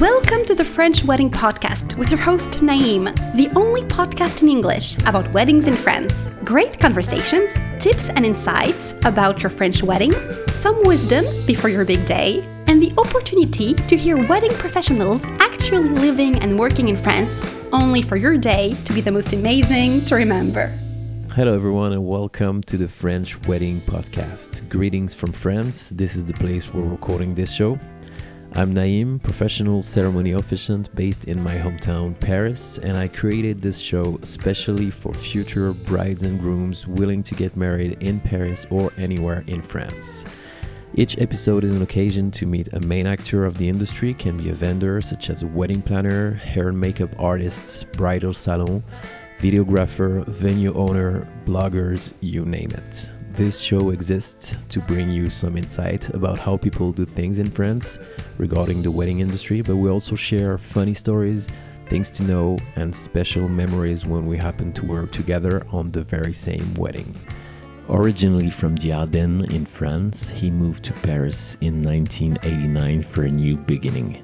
Welcome to the French Wedding Podcast with your host Naïm, the only podcast in English about weddings in France. Great conversations, tips and insights about your French wedding, some wisdom before your big day, and the opportunity to hear wedding professionals actually living and working in France, only for your day to be the most amazing to remember. Hello, everyone, and welcome to the French Wedding Podcast. Greetings from France. This is the place we're recording this show. I'm Naïm, professional ceremony officiant based in my hometown, Paris, and I created this show especially for future brides and grooms willing to get married in Paris or anywhere in France. Each episode is an occasion to meet a main actor of the industry, can be a vendor such as a wedding planner, hair and makeup artist, bridal salon, videographer, venue owner, bloggers, you name it. This show exists to bring you some insight about how people do things in France regarding the wedding industry, but we also share funny stories, things to know, and special memories when we happen to work together on the very same wedding. Originally from the Ardennes in France, he moved to Paris in 1989 for a new beginning.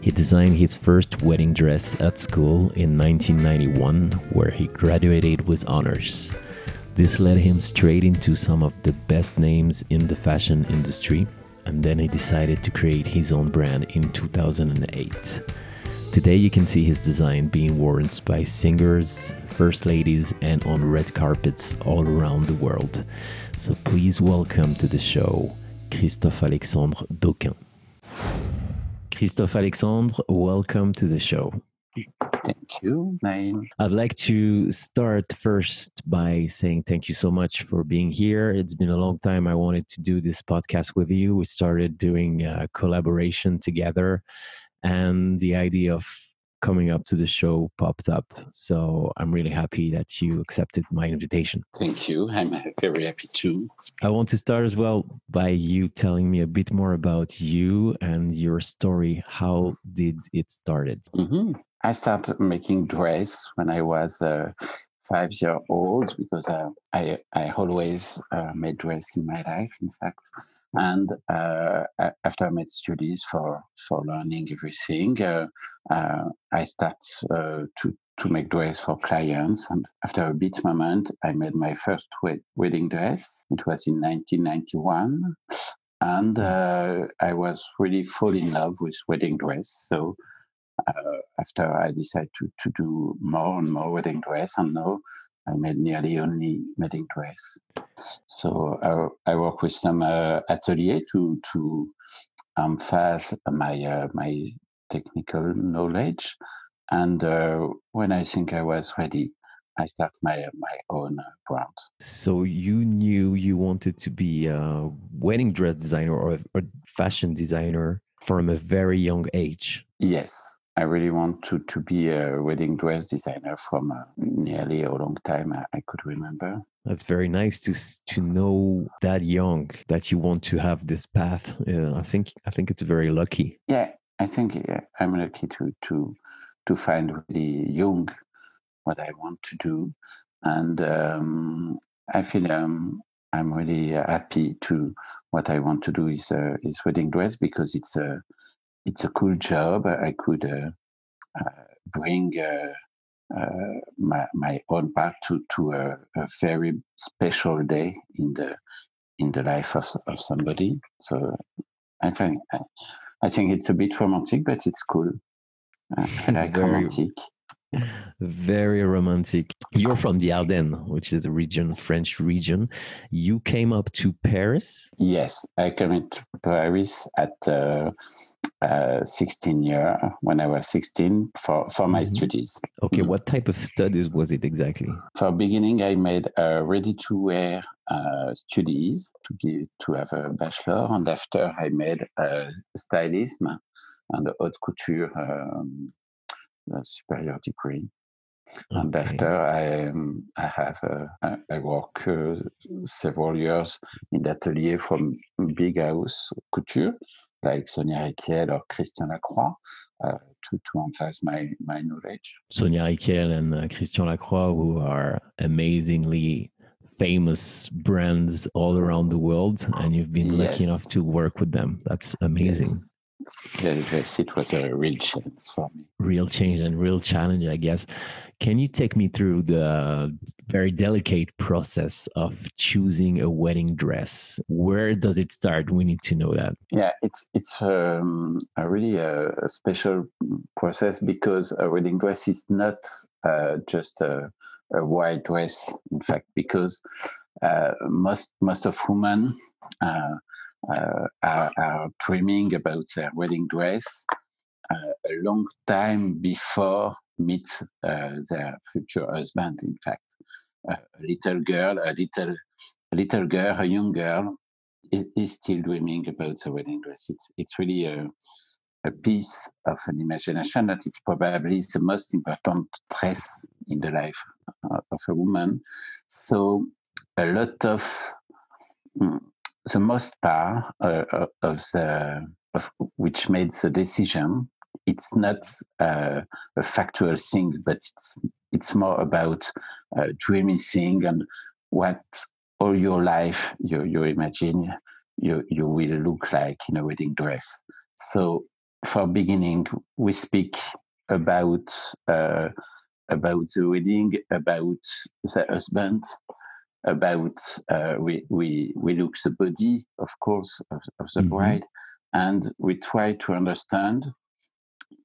He designed his first wedding dress at school in 1991, where he graduated with honors. This led him straight into some of the best names in the fashion industry, and then he decided to create his own brand in 2008. Today, you can see his design being worn by singers, first ladies, and on red carpets all around the world. So please welcome to the show Christophe Alexandre Docquin. Christophe Alexandre, welcome to the show. Thank you. I'd like to start first by saying thank you so much for being here. It's been a long time I wanted to do this podcast with you. We started doing a collaboration together, and the idea of coming up to the show popped up. So I'm really happy that you accepted my invitation. Thank you. I'm very happy too. I want to start as well by you telling me a bit more about you and your story. How did it started? Mm-hmm. I started making dress when I was uh, five year old because uh, I I always uh, made dress in my life, in fact. And uh, after I made studies for for learning everything, uh, uh, I start to to make dress for clients. And after a bit moment, I made my first wed- wedding dress. It was in 1991. And I was really fall in love with wedding dress. So uh, after I decided to, to do more and more wedding dress, and now I made nearly only wedding dress. So uh, I work with some uh, atelier to to emphasize my uh, my technical knowledge, and uh, when I think I was ready, I start my my own brand. So you knew you wanted to be a wedding dress designer or a fashion designer from a very young age. Yes, I really want to, to be a wedding dress designer from uh, nearly a long time I, I, could remember. That's very nice to to know that young that you want to have this path. Uh, I think I think it's very lucky. Yeah, I think yeah, I'm lucky to to to find really young what I want to do, and um, I feel um, I'm really happy to what I want to do is uh, is wedding dress because it's a it's a cool job. I could uh, uh, bring uh, my my own part to to a, a, very special day in the in the life of of somebody. So I think I, think it's a bit romantic, but it's cool. I like very, romantic. Very romantic. You're from the Ardennes, which is a region, French region. You came up to Paris? Yes, I came to Paris at uh, uh, 16 year when I was 16 for, for my mm-hmm. studies. Okay, mm-hmm. what type of studies was it exactly? For beginning, I made a ready to wear uh, studies to give to have a bachelor, and after I made a stylism and haute couture um, superior degree. Okay. And after I, um, I have uh, I work uh, several years in the atelier from big house couture like Sonia Rykiel or Christian Lacroix uh, to, to emphasize my, my knowledge. Sonia Rykiel and uh, Christian Lacroix, who are amazingly famous brands all around the world, and you've been yes. lucky enough to work with them. That's amazing. Yes. Yes, yes, it was a real change for me. Real change and real challenge, I guess. Can you take me through the very delicate process of choosing a wedding dress? Where does it start? We need to know that. Yeah, it's it's um, a really a, uh, a, special process because a wedding dress is not uh, just a, a, white dress. In fact, because uh, most most of women uh, uh, are, are, dreaming about their wedding dress uh, a long time before meet their future husband. In fact, a little girl, a little a little girl, a young girl, is, is still dreaming about the wedding dress. It's it's really a a piece of an imagination that is probably the most important dress in the life of a woman. So a lot of mm, the most part uh, uh, of the of which made the decision. It's not uh, a factual thing, but it's it's more about uh, dreaming thing and what all your life you you imagine you you will look like in a wedding dress. So for beginning, we speak about uh, about the wedding, about the husband, about uh, we we we look the body, of course, of, of the mm-hmm. bride, and we try to understand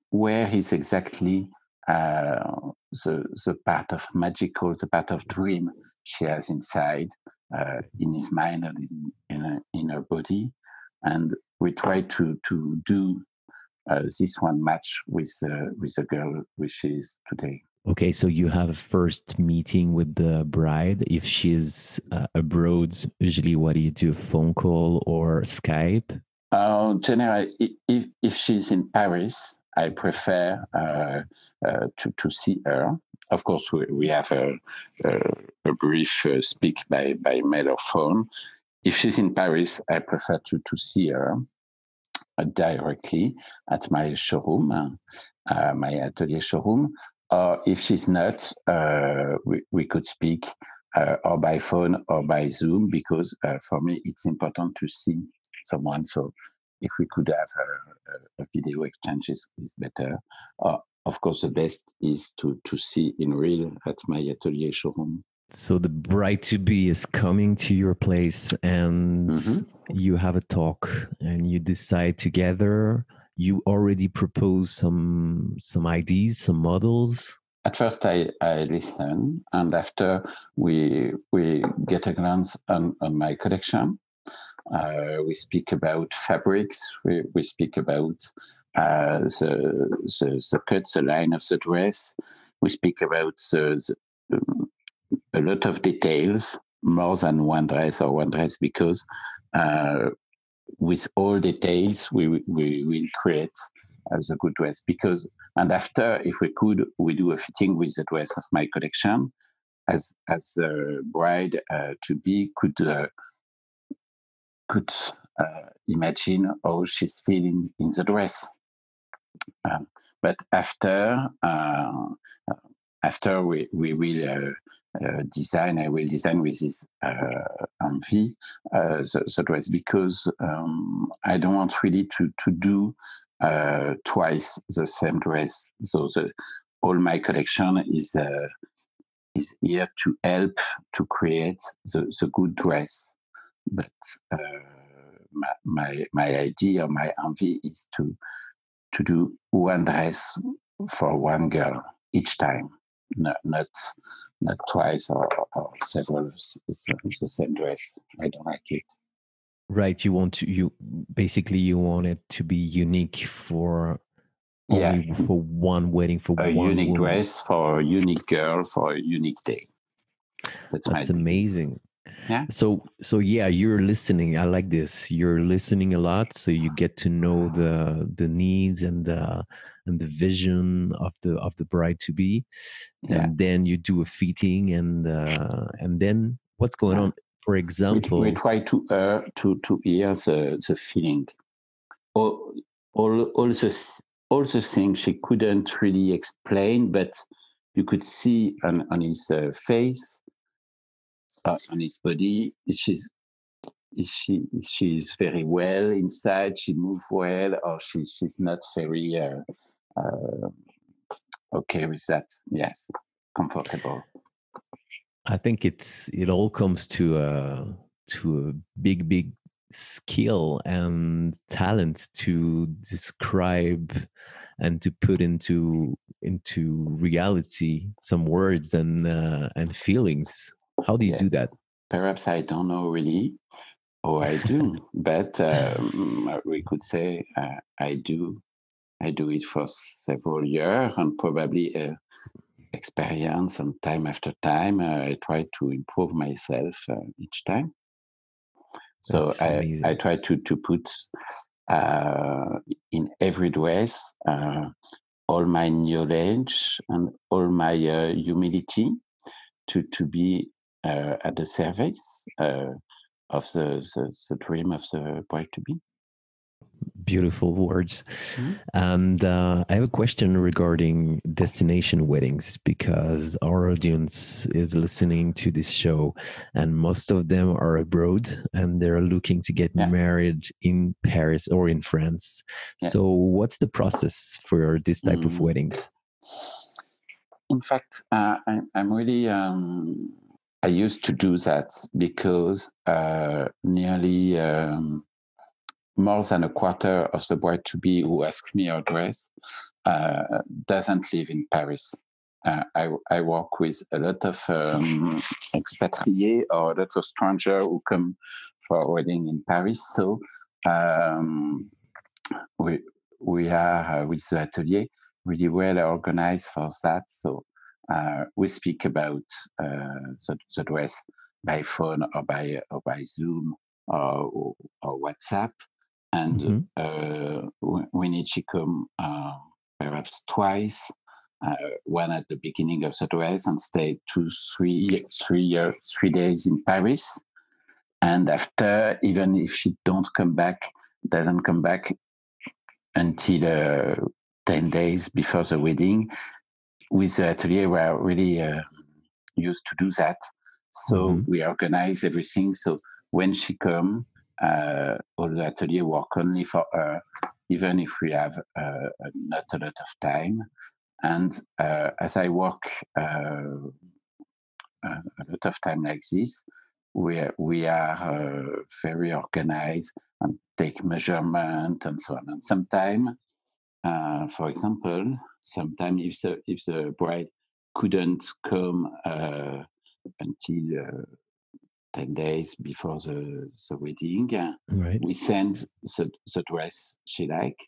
where is exactly uh, the the part of magical, the part of dream she has inside, uh, in his mind and in in, in her body, and we try to to do uh, this one match with uh, with the girl which is today. Okay, so you have a first meeting with the bride. If she's uh, abroad, usually what do you do? Phone call or Skype? Uh, generally, if, if she's in Paris, I prefer uh, uh, to, to see her. Of course, we, we have a, a, a brief uh, speak by, by mail or phone. If she's in Paris, I prefer to, to see her uh, directly at my showroom, uh, my atelier showroom or if she's not, we, we could speak uh, or by phone or by Zoom because uh, for me it's important to see someone. So if we could have a, a video exchange is, is better. Uh, of course, the best is to, to see in real at my atelier showroom. So the bride to be is coming to your place and mm-hmm. you have a talk and you decide together you already propose some some ideas, some models? At first, I, I listen, and after we we get a glance on, on my collection. Uh, we speak about fabrics. We, we speak about uh, the, the the cut, the line of the dress. We speak about the, the, a lot of details, more than one dress or one dress, because uh, with all details we we will create as a good dress because and after if we could we do a fitting with the dress of my collection as as the bride uh, to be could uh, could uh, imagine how she's feeling in the dress um, but after uh, after we we will uh, uh, design, I will design with this uh, envy uh, the, the, dress because um, I don't want really to to do uh, twice the same dress. So the, all my collection is uh, is here to help to create the, the good dress. But uh, my, my my idea, my envy is to to do one dress for one girl each time, not not not twice or, or several the same dress. I don't like it. Right. You want to you basically you want it to be unique for yeah. for one wedding for a one unique woman. dress for a unique girl for a unique day. That's, That's amazing. Yeah. So so yeah, you're listening. I like this. You're listening a lot, so you get to know the the needs and the and the vision of the of the bride to be yeah. and then you do a fitting and uh, and then what's going yeah. on for example we, we try to uh, to to hear the the feeling all all all the all the things she couldn't really explain but you could see on on his uh, face uh, on his body she's she she's very well inside. She moves well. Or she she's not very uh, uh, okay with that. Yes comfortable. I think it's it all comes to a to a big big skill and talent to describe and to put into into reality some words and uh, and feelings how do you yes. do that perhaps i don't know really Oh, I do, but um, we could say uh, I do. I do it for several years and probably uh, experience and time after time. Uh, I try to improve myself uh, each time. So I, I try to to put uh, in every dress uh, all my knowledge and all my humility to to be at the service of the, the, the dream of the bride to be. Beautiful words. Mm-hmm. And uh, I have a question regarding destination weddings because our audience is listening to this show, and most of them are abroad and they're looking to get yeah. married in Paris or in France. Yeah. So, what's the process for this type mm-hmm. of weddings? In fact, uh, I, am really um, I used to do that because uh, nearly um, more than a quarter of the bride to be who ask me her dress uh, doesn't live in Paris. Uh, I, I, work with a lot of um, expatriés or a lot of strangers who come for a wedding in Paris. So um, we we are uh, with the atelier really well organized for that. So we speak about uh, the, the dress by phone or by or by Zoom or, or WhatsApp, and mm-hmm. uh, we need to come uh, perhaps twice. Uh, one at the beginning of the dress and stay two, three, three, year, three days in Paris, and after, even if she don't come back, doesn't come back until uh, ten days before the wedding, with the atelier we are really uh, used to do that. So mm-hmm. we organize everything. So when she come uh, all the atelier work only for her even if we have uh, not a lot of time. And uh, as i work uh, a lot of time like this we are, we are uh, very organized and take measurement and so on. And sometimes uh, for example, sometimes if the if the bride couldn't come uh, until uh, ten days before the the wedding, right. we send the, the dress she like,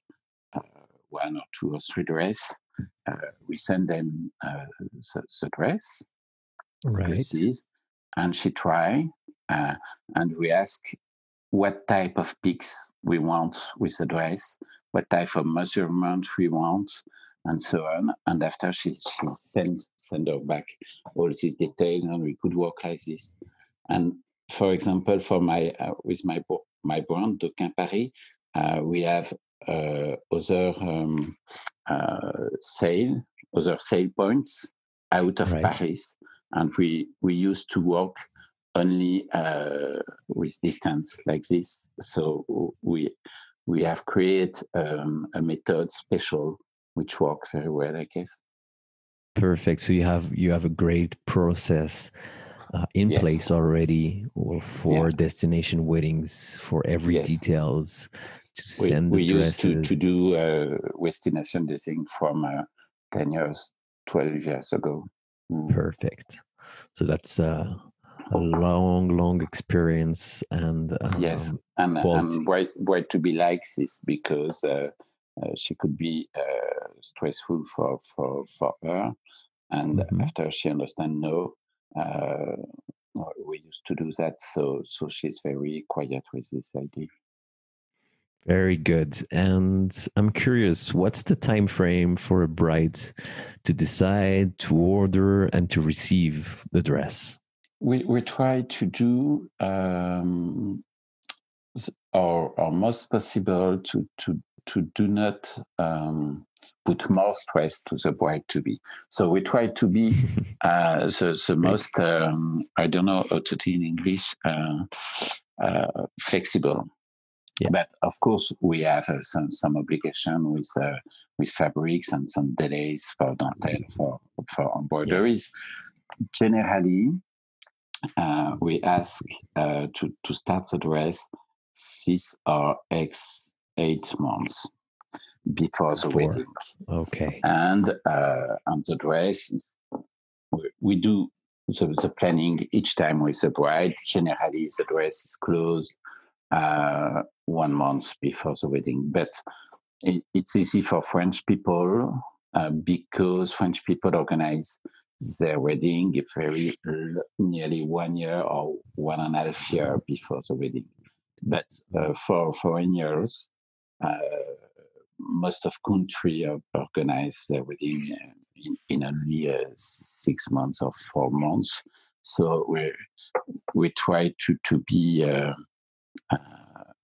uh, one or two or three dress. Uh, we send them the, the, dress, right. dresses, and she try, and we ask what type of pics we want with the dress what type of measurement we want, and so on. And after she, she send, send her back all these details, and we could work like this. And for example, for my uh, with my my brand Docquin Paris, uh, we have uh, other um, uh, sale, other sale points out of right. Paris, and we we used to work only uh, with distance like this. So we we have created um, a method special which works very well, I guess. Perfect. So you have you have a great process uh, in yes. place already for yeah. destination weddings for every yes. details to send we, the we used to, to do uh, destination dressing from uh, 10 years 12 years ago mm. perfect so that's uh, a long, long experience and um, yes, and, and why why to be like this because uh, uh, she could be uh, stressful for for for her, and mm-hmm. after she understand no, uh, we used to do that. So so she's very quiet with this idea. Very good. And I'm curious, what's the time frame for a bride to decide, to order, and to receive the dress? we we try to do um, our, our most possible to to to do not um, put more stress to the bride to be. So we try to be uh, the the most um, I don't know how to do in English. Uh, uh, flexible. Yeah. But of course, we have uh, some some obligation with uh, with fabrics and some delays for dentelle for for embroideries. Generally, uh, we ask uh, to to start the dress six or x eight months before the wedding, Okay. and uh, and the dress is, we, we do the, the planning each time with the bride. Generally, the dress is closed uh, one month before the wedding, but it, it's easy for French people uh, because French people organize their wedding very nearly one year or one and a half year before the wedding. But uh, for foreigners, uh, most of country or- organize their wedding uh, in, in only six months or four months. So we we try to to be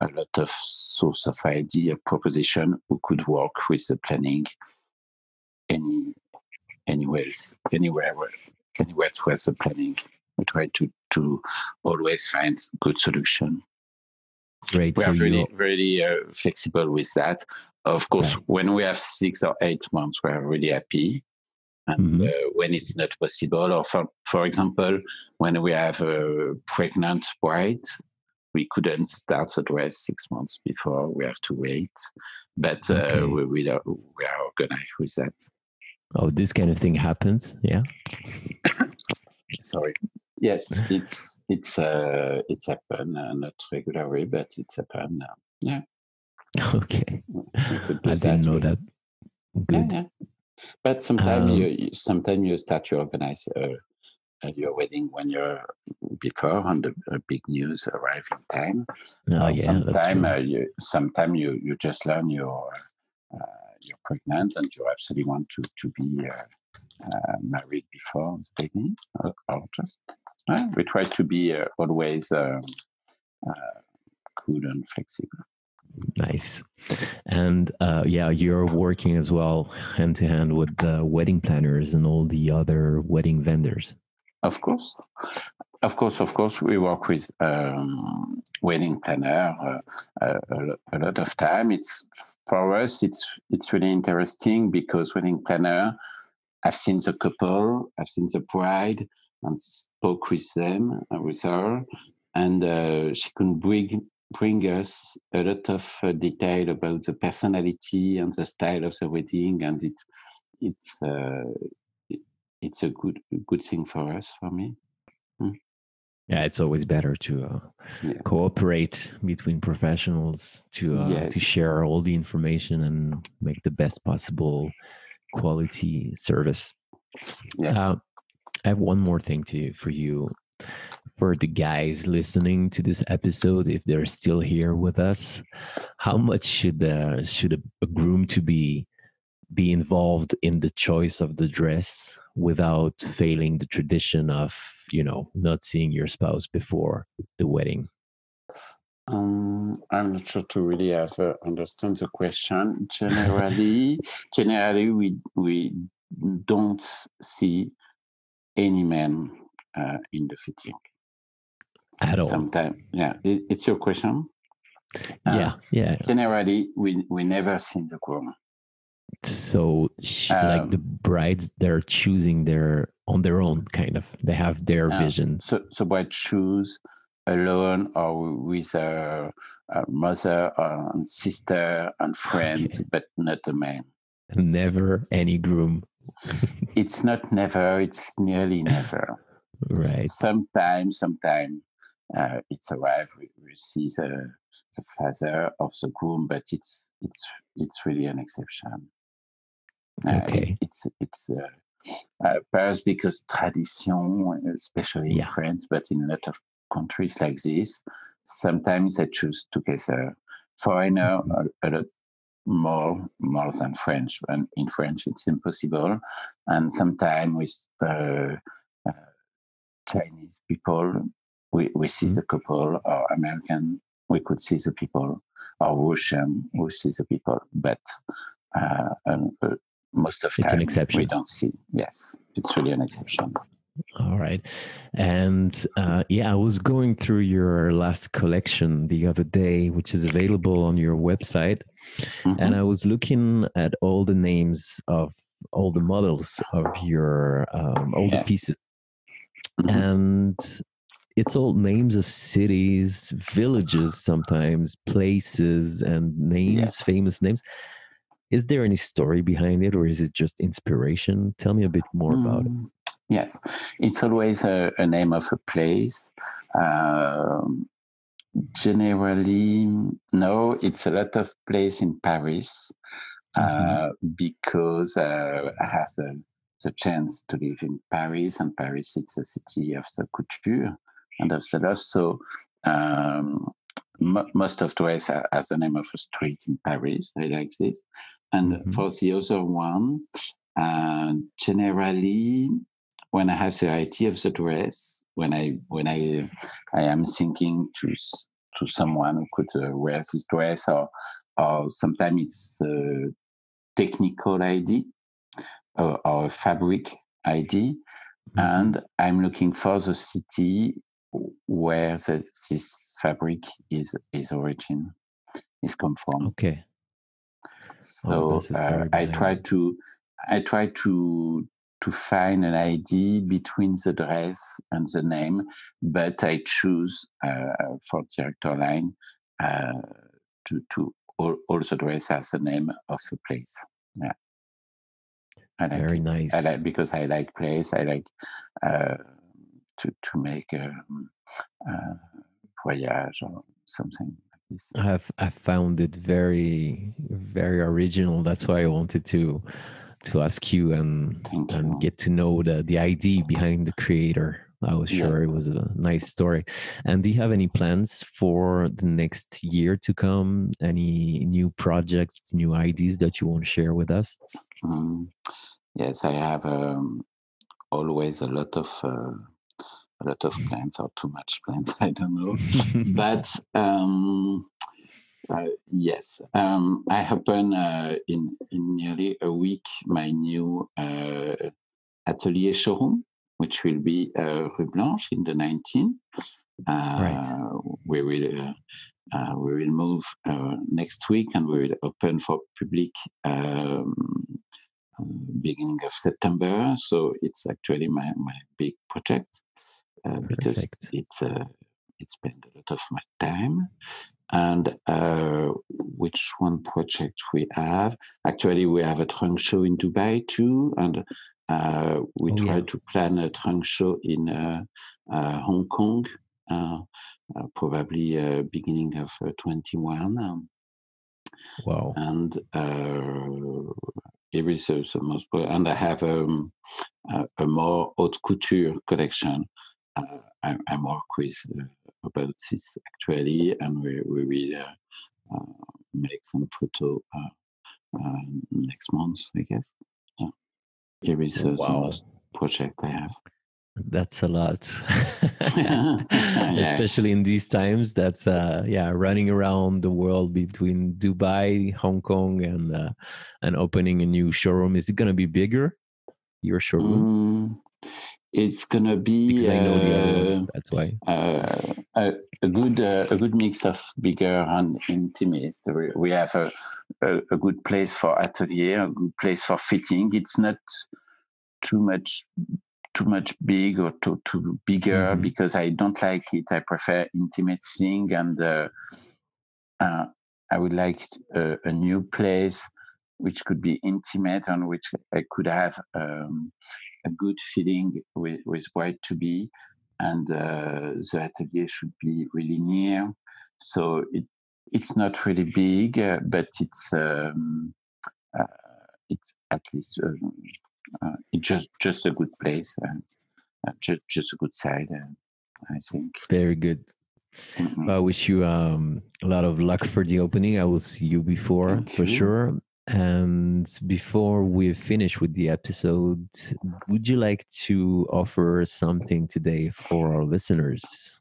a lot of source of idea proposition who could work with the planning any anywhere anywhere where anywhere where the planning. We try to to always find good solution Great. we So are really really uh, flexible with that. Of course, when we have six or eight months, we are really happy. And Mhm. uh, when it's not possible, or for, for example, when we have a pregnant bride, we couldn't start the dress six months before. We have to wait, but uh, we, we, are, we are organized with that. oh, this kind of thing happens. Yeah. Sorry. Yes, it's it's uh, it's happened uh, not regularly, but it's happened. Uh, yeah, Okay. we could do I didn't know with- that. Yeah, Good. yeah. But sometimes Um, you, sometimes you start to organize uh, uh, your wedding when you're before and the uh, big news arrive in time. Oh, yeah. That's sometime true. uh, you sometime you you just learn you're uh, you're pregnant and you absolutely want to to be uh, married before the baby or, or just we try to be uh, always um, uh, cool and flexible. Nice. And uh, yeah, you're working as well hand to hand with the wedding planners and all the other wedding vendors. Of course, of course, of course, we work with um, wedding planner uh, a, a a lot of time. It's for us, it's it's really interesting because wedding planner, I've seen the couple, I've seen the bride, and spoke with them uh, with her, and uh, she can bring bring us a lot of uh, detail about the personality and the style of the wedding, and it's it's. Uh, it- it's a good good thing for us for me Yeah, it's always better to uh, yes cooperate between professionals to uh, to share all the information and make the best possible quality service. yes Uh, I have one more thing to for you, for the guys listening to this episode, if they're still here with us. How much should uh, should a, a groom to be be involved in the choice of the dress without failing the tradition of you know not seeing your spouse before the wedding? um, i'm not sure to really have uh, understand the question generally generally we we don't see any man uh, in the city At all? sometimes yeah it, it's your question yeah, yeah. generally we we never see the groom So, sh- like the Um, brides, they're choosing their on their own, kind of. They have their Yeah. visions. so so by choose alone or with a, a mother and sister and friends Okay. but not a man Never any groom, it's not never it's nearly never right? sometimes sometimes uh, it's arrived we, we see the the father of the groom but it's it's it's really an exception Uh, Okay. it's it's, it's uh, uh, perhaps because tradition especially in Yeah. france but in a lot of countries like this sometimes they choose together foreigner Mhm. a, a lot more more than french and in french it's impossible and sometimes with uh, uh, Chinese people, we, we see Mhm. the couple, or American, we could see the people, or Russian, we see the people, but uh, um, uh, most of It's an time exception. we don't see. Yes, it's really an exception. All right. And uh, yeah, I was going through your last collection the other day, which is available on your website. Mm-hmm. And I was looking at all the names of all the models of your, um, all yes. the pieces. Mm-hmm. And it's all names of cities, villages, sometimes places, and names, yes. famous names. Is there any story behind it, or is it just inspiration? Tell me a bit more mm. about it. Yes, it's always a, a name of a place. Um, generally, no, it's a lot of place in Paris uh, mm-hmm. because uh, I have the, the chance to live in Paris, and Paris is a city of the couture and of the lost. So um, m- most of the ways has the name of a street in Paris. I like this. And mm-hmm. for the other one, uh, generally when I have the idea of the dress, when I when I I am thinking to to someone who could uh, wear this dress, or or sometimes it's the technical idea or, or fabric idea, mm-hmm. and I'm looking for the city where the, this fabric is is origin is come from. Okay. So oh, uh, I try to I try to to find an ID between the dress and the name, but I choose uh, for director line uh, to to also dress as the name of the place. Yeah. I like Very it. nice. I like because I like place. I like uh, to to make a, um, uh, voyage or something like this. I've I found it very very original. That's why I wanted to to ask you and and get to know the the idea behind the creator. I was sure yes. it was a nice story. And do you have any plans for the next year to come? Any new projects, new ideas that you want to share with us? Mm, yes, I have um, always a lot of uh, a lot of plans or too much plans. I don't know, but um, uh, yes, um, I open uh, in in nearly a week my new uh, atelier showroom, which will be uh, Rue Blanche in the 19. Uh, right. We will uh, we will move next week, and we will open for public um, beginning of September. So it's actually my my big project because it's it spent a lot of my time and uh, which one project we have. Actually, we have a trunk show in Dubai too, and uh, we oh, try yeah. to plan a trunk show in uh, uh Hong Kong, uh, uh, probably beginning of 21. Um, wow! And here is the most, and I have um, a, a more haute couture collection. I, I work with about this actually, and we, we will uh, uh, make some photo uh, next month, I guess. Yeah, here is wow. the most project I have. That's a lot, yeah. especially in these times. That's uh, yeah, running around the world between Dubai, Hong Kong, and uh, and opening a new showroom. Is it going to be bigger? Your showroom? Mm, it's gonna be uh, that's why uh, a, a, good uh, a good mix of bigger and intimate. We have a, a, a, good place for atelier, a good place for fitting. It's not too much too much big or too too bigger mm-hmm. because I don't like it. I prefer intimate thing, and uh, uh, I would like a, a new place which could be intimate and which I could have. Um, a good feeling with, with where to be, and uh, the atelier should be really near. So it it's not really big, uh, but it's um, uh, it's at least uh, uh, it's just just a good place, uh, just just a good side, I think. Very good. Mm-hmm. I wish you um, a lot of luck for the opening. I will see you before Thank for you. sure. And before we finish with the episode, would you like to offer something today for our listeners?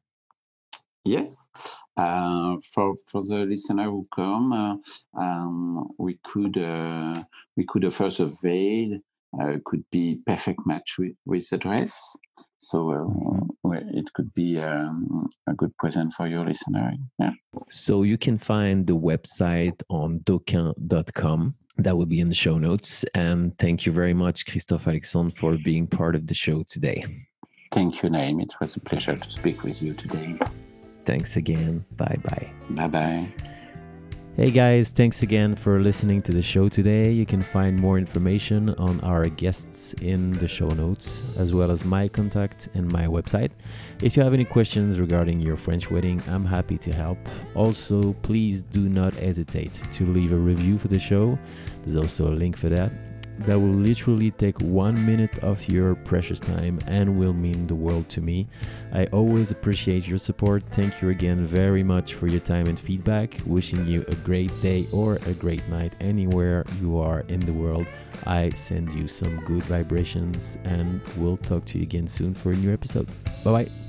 Yes. Uh, for for the listener who come, uh, um, we could uh, we could offer a veil. Uh, could be perfect match with, with the dress. So uh, it could be um, a good present for your listener. Yeah. So you can find the website on docquin.com. That will be in the show notes. And thank you very much, Christophe Alexandre, for being part of the show today. Thank you, Naim. It was a pleasure to speak with you today. Thanks again. Bye bye. Bye bye. Hey guys, thanks again for listening to the show today. You can find more information on our guests in the show notes, as well as my contact and my website. If you have any questions regarding your French wedding, I'm happy to help. Also, please do not hesitate to leave a review for the show. There's also a link for that that will literally take one minute of your precious time and will mean the world to me. I always appreciate your support. Thank you again very much for your time and feedback. Wishing you a great day or a great night anywhere you are in the world. I send you some good vibrations and we'll talk to you again soon for a new episode. Bye bye.